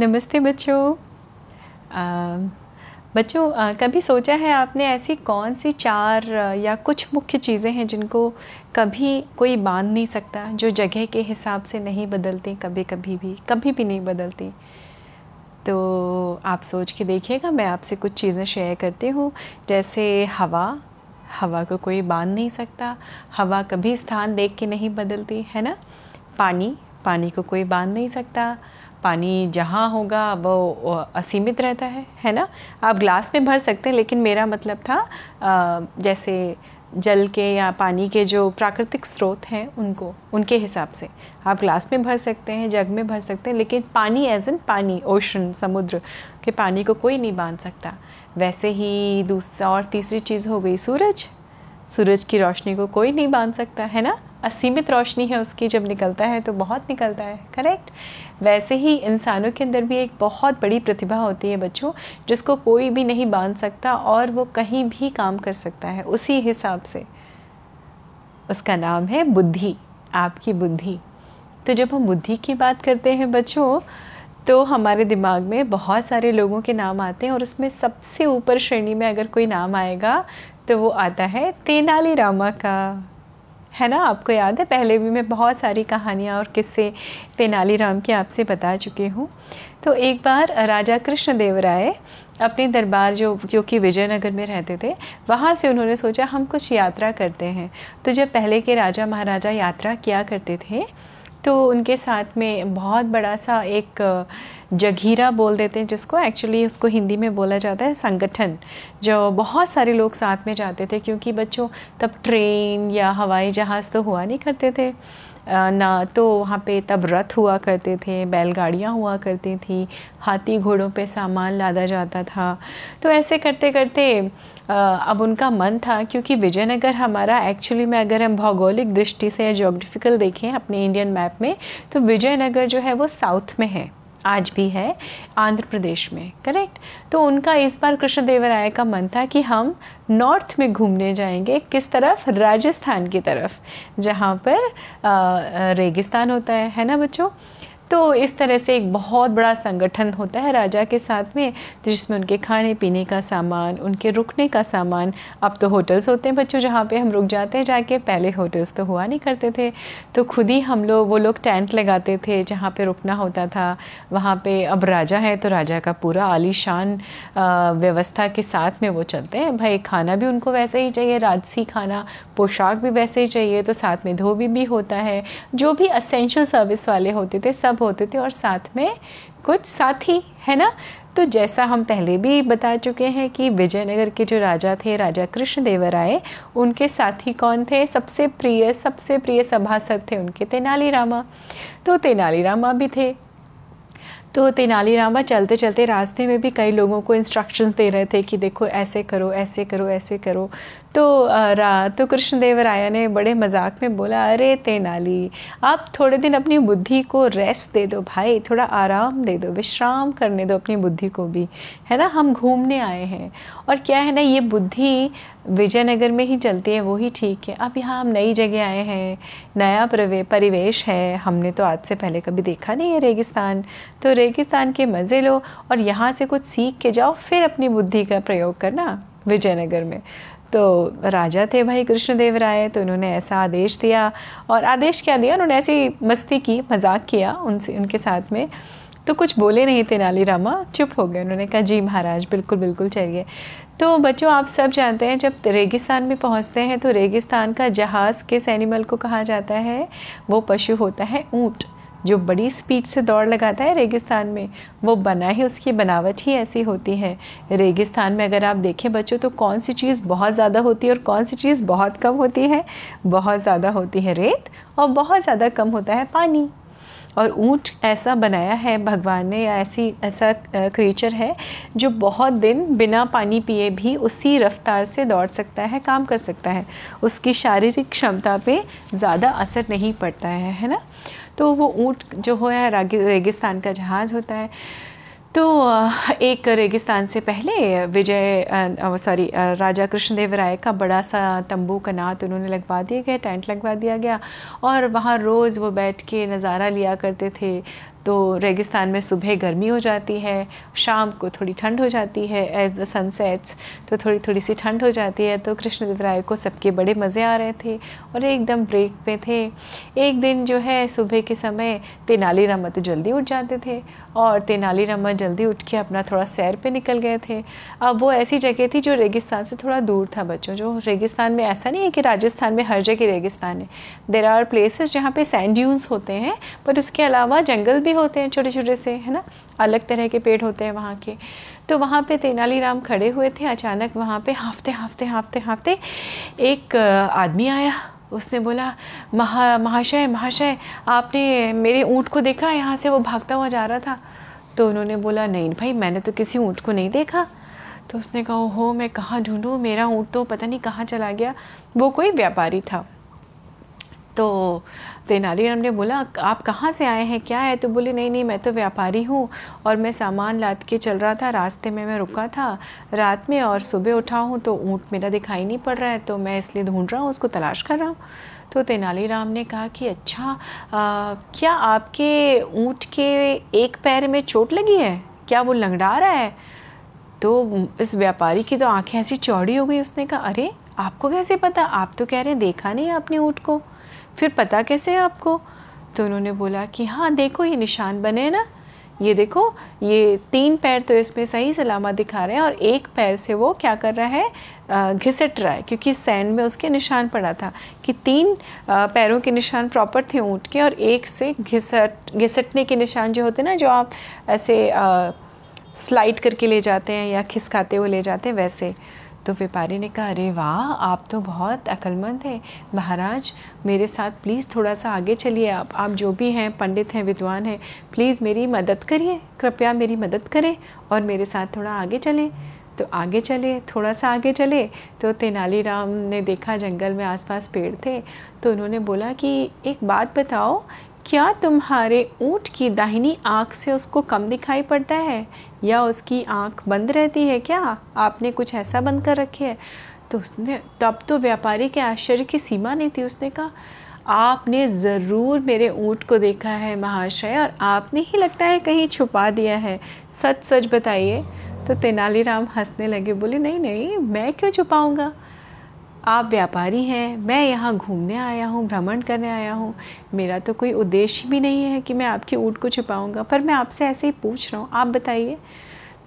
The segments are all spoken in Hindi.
नमस्ते बच्चों। बच्चों कभी सोचा है आपने ऐसी कौन सी चार या कुछ मुख्य चीज़ें हैं जिनको कभी कोई बाँध नहीं सकता, जो जगह के हिसाब से नहीं बदलती कभी कभी भी कभी भी नहीं बदलती? तो आप सोच के देखिएगा, मैं आपसे कुछ चीज़ें शेयर करती हूँ। जैसे हवा हवा को कोई बाँध नहीं सकता, हवा कभी स्थान देख के नहीं बदलती, है ना? पानी पानी को कोई बाँध नहीं सकता पानी जहाँ होगा, वो असीमित रहता है है ना? आप ग्लास में भर सकते हैं, लेकिन मेरा मतलब था जैसे जल के या पानी के जो प्राकृतिक स्रोत हैं उनको, उनके हिसाब से। आप ग्लास में भर सकते हैं, जग में भर सकते हैं, लेकिन पानी एज इन पानी ओशन समुद्र के पानी को कोई नहीं बाँध सकता। वैसे ही दूसरा और तीसरी चीज़ हो गई सूरज। सूरज की रोशनी को कोई नहीं बाँध सकता, है ना? असीमित रोशनी है उसकी, जब निकलता है तो बहुत निकलता है करेक्ट वैसे ही इंसानों के अंदर भी एक बहुत बड़ी प्रतिभा होती है बच्चों, जिसको कोई भी नहीं बाँध सकता और वो कहीं भी काम कर सकता है, उसी हिसाब से। उसका नाम है बुद्धि, आपकी बुद्धि। तो जब हम बुद्धि की बात करते हैं बच्चों तो हमारे दिमाग में बहुत सारे लोगों के नाम आते हैं और उसमें सबसे ऊपर श्रेणी में अगर कोई नाम आएगा तो वो आता है तेनाली रामा का। है ना? आपको याद है? पहले भी मैं बहुत सारी कहानियाँ और किस्से तेनालीराम के आपसे बता चुकी हूँ। तो एक बार राजा कृष्ण देव राय अपने दरबार जो जो कि विजयनगर में रहते थे, वहाँ से उन्होंने सोचा, हम कुछ यात्रा करते हैं। तो जब पहले के राजा महाराजा यात्रा किया करते थे तो उनके साथ में बहुत बड़ा सा एक जघीरा बोल देते हैं, जिसको एक्चुअली उसको हिंदी में बोला जाता है संगठन, जो बहुत सारे लोग साथ में जाते थे क्योंकि बच्चों, तब ट्रेन या हवाई जहाज़ तो हुआ नहीं करते थे। ना तो वहाँ पे तब रथ हुआ करते थे, बैलगाड़ियाँ हुआ करती थी, हाथी घोड़ों पे सामान लादा जाता था। तो ऐसे करते करते अब उनका मन था क्योंकि विजयनगर हमारा एक्चुअली में अगर हम भौगोलिक दृष्टि से या जोग्राफिकल देखें अपने इंडियन मैप में तो विजयनगर जो है वो साउथ में है। आज भी है, आंध्र प्रदेश में करेक्ट तो उनका इस बार कृष्णदेवराय का मन था कि हम नॉर्थ में घूमने जाएँगे, किस तरफ़? राजस्थान की तरफ़, जहाँ पर रेगिस्तान होता है है ना बच्चों? तो इस तरह से एक बहुत बड़ा संगठन होता है राजा के साथ में तो जिसमें उनके खाने, पीने का सामान, उनके रुकने का सामान। अब तो होटल्स होते हैं बच्चों, जहाँ पे हम रुक जाते हैं जाके, पहले होटल्स तो हुआ नहीं करते थे। तो खुद ही हम लोग, वो लोग टेंट लगाते थे जहाँ पे रुकना होता था। वहाँ पे अब राजा है तो राजा का पूरा आलीशान व्यवस्था के साथ में वो चलते हैं। भाई, खाना भी उनको वैसे ही चाहिए, राजसी खाना, पोशाक भी वैसे ही चाहिए तो साथ में धोबी भी होता है। जो भी असेंशियल सर्विस वाले होते थे, सब होते थे और साथ में कुछ साथी, है ना? तो जैसा हम पहले भी बता चुके हैं कि विजयनगर के जो राजा थे, राजा कृष्ण देवराय उनके साथी कौन थे? सबसे प्रिय सबसे प्रिय सभासद थे उनके तेनालीरामा तो तेनालीरामा भी थे। तो तेनालीरामा चलते चलते रास्ते में भी कई लोगों को इंस्ट्रक्शंस दे रहे थे कि देखो ऐसे करो ऐसे करो ऐसे करो। तो रा तो कृष्णदेव राया ने बड़े मज़ाक में बोला, अरे तेनाली, आप थोड़े दिन अपनी बुद्धि को रेस्ट दे दो भाई, थोड़ा आराम दे दो, विश्राम करने दो अपनी बुद्धि को भी, है ना? हम घूमने आए हैं। और क्या है ना, ये बुद्धि विजयनगर में ही चलती है, वो ही ठीक है। अब यहाँ हम नई जगह आए हैं, नया परिवेश है, हमने तो आज से पहले कभी देखा नहीं है रेगिस्तान। तो रेगिस्तान के मज़े लो और यहाँ से कुछ सीख के जाओ, फिर अपनी बुद्धि का प्रयोग करना विजयनगर में। तो राजा थे भाई कृष्णदेव राय तो उन्होंने ऐसा आदेश दिया और आदेश क्या दिया? उन्होंने ऐसी मस्ती की, मज़ाक किया उनसे, उनके साथ में। तो कुछ बोले नहीं तेनाली रामा चुप हो गए। उन्होंने कहा, जी महाराज, बिल्कुल बिल्कुल चाहिए तो बच्चों, आप सब जानते हैं, जब रेगिस्तान में पहुँचते हैं तो रेगिस्तान का जहाज़ किस एनिमल को कहा जाता है? वो पशु होता है ऊँट। जो बड़ी स्पीड से दौड़ लगाता है रेगिस्तान में, वो बना ही उसकी बनावट ही ऐसी होती है। रेगिस्तान में अगर आप देखें बच्चों तो कौन सी चीज़ बहुत ज़्यादा होती है और कौन सी चीज़ बहुत कम होती है? बहुत ज़्यादा होती है रेत और बहुत ज़्यादा कम होता है पानी। और ऊँट ऐसा बनाया है भगवान ने, या ऐसी, ऐसा क्रिएचर है जो बहुत दिन बिना पानी पिए भी उसी रफ्तार से दौड़ सकता है, काम कर सकता है। उसकी शारीरिक क्षमता पे ज़्यादा असर नहीं पड़ता है है ना? तो वो ऊँट जो है रेगिस्तान का जहाज़ होता है। तो एक रेगिस्तान से पहले विजय सॉरी राजा कृष्णदेव राय का बड़ा सा तंबू का नात उन्होंने लगवा दिया गया, टेंट लगवा दिया गया और वहाँ रोज़ वो बैठ के नज़ारा लिया करते थे। तो रेगिस्तान में सुबह गर्मी हो जाती है, शाम को थोड़ी ठंड हो जाती है एज द सनसेट्स तो थोड़ी थोड़ी सी ठंड हो जाती है तो कृष्णदेव राय को सबके बड़े मज़े आ रहे थे और एकदम ब्रेक पे थे। एक दिन जो है सुबह के समय तेनालीराम तो जल्दी उठ जाते थे और तेनालीराम जल्दी उठ के अपना थोड़ा सैर पे निकल गए थे। अब वो ऐसी जगह थी जो रेगिस्तान से थोड़ा दूर था बच्चों, जो रेगिस्तान में ऐसा नहीं है कि राजस्थान में हर जगह रेगिस्तान है। देर आर प्लेसेस जहाँ पे सैंड ड्यून्स होते हैं, पर उसके अलावा जंगल भी होते हैं छोटे छोटे से, है ना? अलग तरह के पेड़ होते हैं वहाँ के। तो वहाँ पे तेनालीराम खड़े हुए थे, अचानक वहाँ पे हाफते हाफते हाफते हाफते एक आदमी आया। उसने बोला, महा, महाशय महाशय, आपने मेरे ऊँट को देखा? यहाँ से वो भागता हुआ जा रहा था। तो उन्होंने बोला, नहीं भाई, मैंने तो किसी ऊँट को नहीं देखा। तो उसने कहा हो मैं कहाँ ढूंढूँ? मेरा ऊँट तो पता नहीं कहाँ चला गया। वो कोई व्यापारी था। तो तेनालीराम ने बोला आप कहाँ से आए हैं? क्या है? तो बोले नहीं नहीं मैं तो व्यापारी हूँ और मैं सामान लाद के चल रहा था रास्ते में मैं रुका था। रात में और सुबह उठा हूँ तो ऊँट मेरा दिखाई नहीं पड़ रहा है तो मैं इसलिए ढूंढ रहा हूँ उसको तलाश कर रहा हूँ। तो तेनालीराम ने कहा कि अच्छा आ, क्या आपके ऊँट के एक पैर में चोट लगी है? क्या वो लंगड़ा रहा है? तो इस व्यापारी की तो आँखें ऐसी चौड़ी हो गई उसने कहा अरे आपको कैसे पता? आप तो कह रहे हैं देखा नहीं आपने ऊँट को। फिर पता कैसे है आपको? तो उन्होंने बोला कि हाँ देखो, ये निशान बने ना। ये देखो, ये तीन पैर तो इसमें सही सलामत दिखा रहे हैं और एक पैर से वो क्या कर रहा है? घिसट रहा है, क्योंकि सैंड में उसके निशान पड़ा था कि तीन पैरों के निशान प्रॉपर थे ऊँट के और एक से घिसट, घिसटने के निशान जो होते हैं ना, जो आप ऐसे स्लाइड करके ले जाते हैं या खिसकाते हुए ले जाते हैं, वैसे। तो व्यापारी ने कहा, अरे वाह, आप तो बहुत अक्लमंद हैं। महाराज, मेरे साथ प्लीज़ थोड़ा सा आगे चलिए आप। आप जो भी हैं, पंडित हैं, विद्वान हैं प्लीज़ मेरी मदद करिए। कृपया मेरी मदद करें और मेरे साथ थोड़ा आगे चलें। तो आगे चले, थोड़ा सा आगे चले तो तेनालीराम ने देखा जंगल में आसपास पेड़ थे। तो उन्होंने बोला कि, एक बात बताओ क्या तुम्हारे ऊँट की दाहिनी आँख से उसको कम दिखाई पड़ता है? या उसकी आँख बंद रहती है क्या? आपने कुछ ऐसा बंद कर रखी है? तो उसने, तब तो व्यापारी के आश्चर्य की सीमा नहीं थी उसने कहा। आपने ज़रूर मेरे ऊँट को देखा है, महाशय, और आपने ही लगता है कहीं छुपा दिया है। सच सच बताइए। तो तेनालीराम हंसने लगे, बोले, नहीं नहीं, मैं क्यों छुपाऊँगा? आप व्यापारी हैं, मैं यहाँ घूमने आया हूँ, भ्रमण करने आया हूँ। मेरा तो कोई उद्देश्य भी नहीं है कि मैं आपके ऊँट को छुपाऊँगा, पर मैं आपसे ऐसे ही पूछ रहा हूँ, आप बताइए।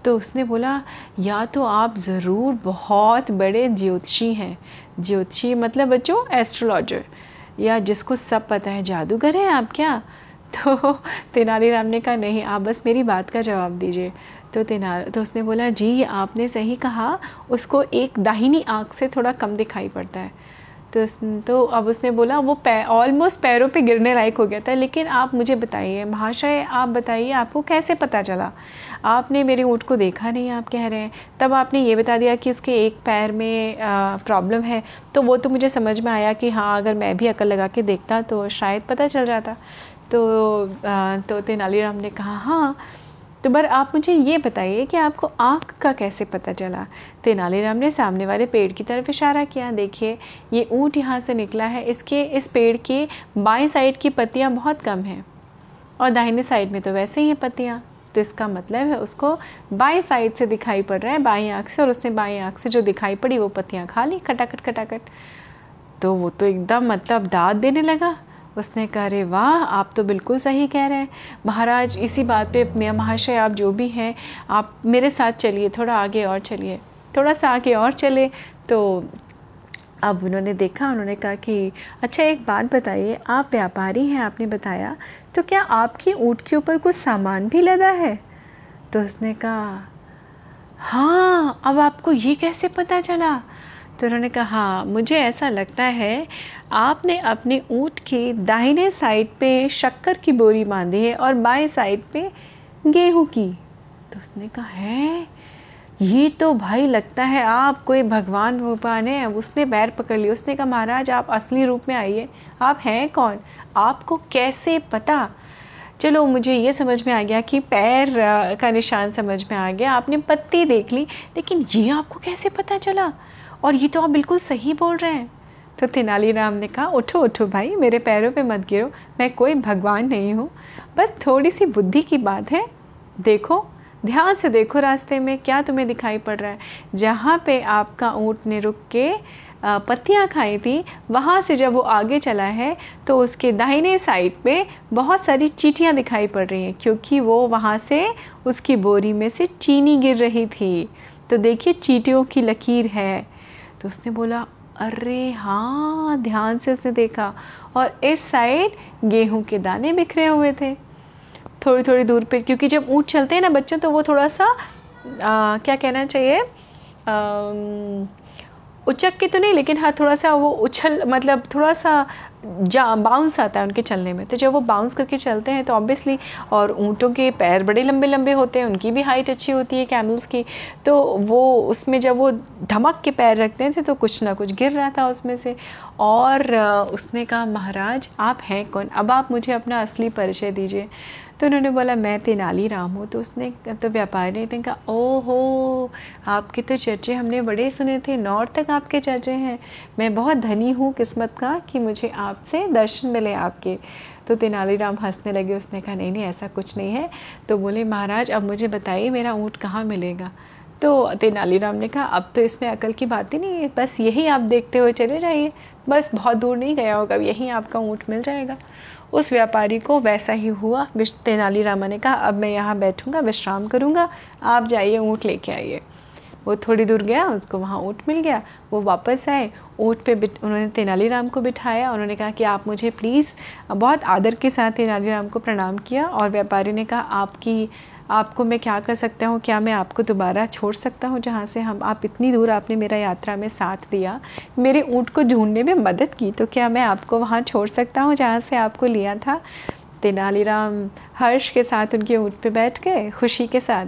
तो उसने बोला, या तो आप ज़रूर बहुत बड़े ज्योतिषी हैं। ज्योतिषी मतलब बच्चों एस्ट्रोलॉजर या जिसको सब पता है, जादूगर हैं आप क्या? तो तेनालीराम ने कहा, नहीं, आप बस मेरी बात का जवाब दीजिए। तो तेना तो उसने बोला, जी, आपने सही कहा, उसको एक दाहिनी आँख से थोड़ा कम दिखाई पड़ता है। तो तो अब उसने बोला, वो पै ऑलमोस्ट पैरों पे गिरने लायक हो गया था, लेकिन आप मुझे बताइए, महाशय, आप बताइए, आपको कैसे पता चला? आपने मेरे ऊँट को देखा नहीं, आप कह रहे हैं। तब आपने ये बता दिया कि उसके एक पैर में प्रॉब्लम है तो वो तो मुझे समझ में आया कि हाँ अगर मैं भी अकल लगा के देखता तो शायद पता चल जाता। तो तो तेनालीराम ने कहा हाँ तो बर आप मुझे ये बताइए कि आपको आँख का कैसे पता चला? तेनालीराम ने सामने वाले पेड़ की तरफ़ इशारा किया। देखिए, ये ऊँट यहाँ से निकला है। इसके, इस पेड़ के बाएँ साइड की पत्तियाँ बहुत कम हैं और दाहिने साइड में तो वैसे ही हैं पत्तियाँ। तो इसका मतलब है उसको बाएँ साइड से दिखाई पड़ रहा है, बाएँ आँख से, और उसने बाएँ आँख से जो दिखाई पड़ी वो पत्तियाँ खा ली खटाखट खटाखट। तो वो तो एकदम मतलब दाद देने लगा। उसने कहा, अरे वाह, आप तो बिल्कुल सही कह रहे हैं। महाराज, इसी बात पे मैं महाशय, आप जो भी हैं, आप मेरे साथ चलिए, थोड़ा आगे और चलिए। थोड़ा सा आगे और चले। तो अब उन्होंने देखा, उन्होंने कहा कि अच्छा एक बात बताइए, आप व्यापारी हैं, आपने बताया तो क्या आपकी ऊँट के ऊपर कुछ सामान भी लदा है? तो उसने कहा हाँ अब आपको ये कैसे पता चला? तो उन्होंने कहा हाँ मुझे ऐसा लगता है, आपने अपने ऊँट की दाहिने साइड पे शक्कर की बोरी बांधी है और बाएँ साइड पे गेहूँ की। तो उसने कहा, है? ये तो भाई लगता है आप कोई भगवान भगवान है। उसने पैर पकड़ लिया। उसने कहा, महाराज, आप असली रूप में आइए। आप हैं कौन? आपको कैसे पता? चलो, मुझे ये समझ में आ गया कि पैर का निशान समझ में आ गया। आपने पत्ती देख ली, लेकिन ये आपको कैसे पता चला? और ये तो आप बिल्कुल सही बोल रहे हैं। तो तेनालीराम ने कहा, उठो उठो भाई, मेरे पैरों पे मत गिरो, मैं कोई भगवान नहीं हूँ। बस थोड़ी सी बुद्धि की बात है। देखो, ध्यान से देखो रास्ते में क्या तुम्हें दिखाई पड़ रहा है। जहाँ पे आपका ऊँट ने रुक के पत्तियाँ खाई थी, वहाँ से जब वो आगे चला है तो उसके दाहिने साइड पे बहुत सारी चीटियाँ दिखाई पड़ रही हैं, क्योंकि वो वहाँ से उसकी बोरी में से चीनी गिर रही थी। तो देखिए, चीटियों की लकीर है। तो उसने बोला अरे हाँ ध्यान से उसने देखा और इस साइड गेहूँ के दाने बिखरे हुए थे। थोड़ी थोड़ी दूर पे क्योंकि जब ऊँट चलते हैं ना बच्चों तो वो थोड़ा सा आ, क्या कहना चाहिए आ, उचक के तो नहीं, लेकिन हाँ थोड़ा सा वो उछल मतलब थोड़ा सा जा बाउंस आता है उनके चलने में। तो जब वो बाउंस करके चलते हैं तो ऑब्वियसली और ऊँटों के पैर बड़े लंबे लंबे होते हैं, उनकी भी हाइट अच्छी होती है कैमल्स की। तो वो उसमें जब वो धमक के पैर रखते थे तो कुछ ना कुछ गिर रहा था उसमें से। और उसने कहा, महाराज, आप हैं कौन? अब आप मुझे अपना असली परिचय दीजिए। तो उन्होंने बोला, मैं तेनालीराम हूँ। तो उसने तो व्यापारी ने कहा, ओहो, आपके तो चर्चे हमने बड़े सुने थे, नॉर्थ तक आपके चर्चे हैं। मैं बहुत धनी हूँ किस्मत का कि मुझे आपसे दर्शन मिले आपके। तो तेनालीराम हंसने लगे, उसने कहा, नहीं नहीं, ऐसा कुछ नहीं है। तो बोले, महाराज, अब मुझे बताइए, मेरा ऊँट कहाँ मिलेगा? तो तेनालीराम ने कहा, अब तो इसमें अकल की बात ही नहीं है, बस यही आप देखते हुए चले जाइए। बस बहुत दूर नहीं गया होगा यहीं आपका ऊँट मिल जाएगा। उस व्यापारी को वैसा ही हुआ। तेनालीरामा ने कहा, अब मैं यहाँ बैठूँगा, विश्राम करूँगा, आप जाइए, ऊँट लेके आइए। वो थोड़ी दूर गया, उसको वहाँ ऊँट मिल गया। वो वापस आए, ऊँट पे उन्होंने तेनालीराम को बिठाया, उन्होंने कहा कि आप मुझे प्लीज़ बहुत आदर के साथ तेनालीराम को प्रणाम किया और व्यापारी ने कहा, आपकी आपको मैं क्या कर सकता हूँ? क्या मैं आपको दोबारा छोड़ सकता हूँ? जहाँ से हम, आप इतनी दूर आपने मेरा यात्रा में साथ दिया, मेरे ऊँट को ढूँढने में मदद की तो क्या मैं आपको वहाँ छोड़ सकता हूँ जहाँ से आपको लिया था? तेनालीराम हर्ष के साथ उनके ऊँट पे बैठ गए, खुशी के साथ,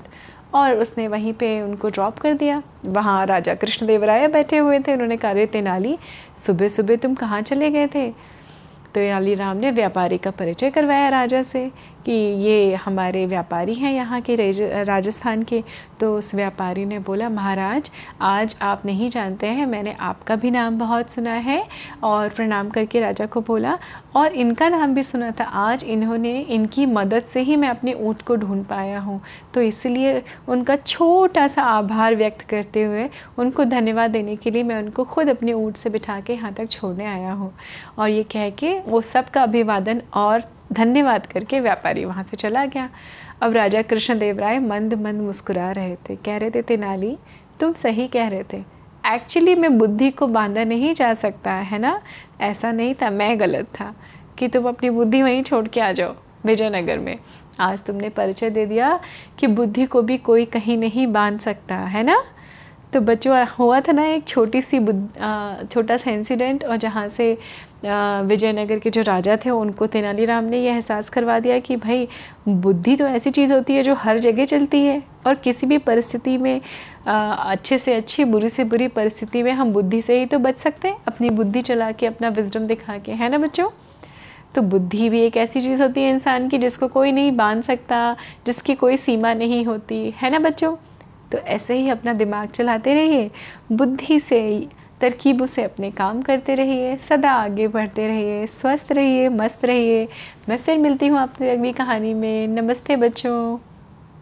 और उसने वहीं पे उनको ड्रॉप कर दिया। वहाँ राजा कृष्णदेव राय बैठे हुए थे, उन्होंने कहा रे तेनाली सुबह सुबह तुम कहाँ चले गए थे? तेनालीराम ने व्यापारी का परिचय करवाया राजा से। कि ये हमारे व्यापारी हैं यहाँ के राजस्थान के। तो उस व्यापारी ने बोला, महाराज, आज आप नहीं जानते हैं, मैंने आपका भी नाम बहुत सुना है। और प्रणाम करके राजा को बोला, और इनका नाम भी सुना था। आज इन्होंने, इनकी मदद से ही मैं अपने ऊँट को ढूंढ पाया हूँ। तो इसलिए उनका छोटा सा आभार व्यक्त करते हुए उनको धन्यवाद देने के लिए मैं उनको खुद अपने ऊँट से बिठा के यहाँ तक छोड़ने आया हूँ। और ये कह के वो सबका अभिवादन और धन्यवाद करके व्यापारी वहाँ से चला गया। अब राजा कृष्णदेव राय मंद मंद मुस्कुरा रहे थे। कह रहे थे, तेनाली, तुम सही कह रहे थे। एक्चुअली मैं बुद्धि को बांधा नहीं जा सकता, है ना? ऐसा नहीं था, मैं गलत था। कि तुम अपनी बुद्धि वहीं छोड़ के आ जाओ, विजयनगर में। आज तुमने परिचय दे दिया कि बुद्धि को भी कोई कहीं नहीं बाँध सकता, है ना? तो बच्चों हुआ था ना एक छोटी सी छोटा सा इंसिडेंट और जहाँ से विजयनगर के जो राजा थे उनको तेनालीराम ने यह एहसास करवा दिया कि भाई बुद्धि तो ऐसी चीज़ होती है जो हर जगह चलती है और किसी भी परिस्थिति में आ, अच्छे से अच्छी बुरी से बुरी परिस्थिति में हम बुद्धि से ही तो बच सकते हैं अपनी बुद्धि चला के अपना विजडम दिखा के है ना बच्चों? तो बुद्धि भी एक ऐसी चीज़ होती है इंसान की जिसको कोई नहीं बाँध सकता जिसकी कोई सीमा नहीं होती है ना बच्चों? तो ऐसे ही अपना दिमाग चलाते रहिए, बुद्धि से, तरकीबों से अपने काम करते रहिए, सदा आगे बढ़ते रहिए, स्वस्थ रहिए, मस्त रहिए। मैं फिर मिलती हूँ आपसे अगली कहानी में। नमस्ते बच्चों।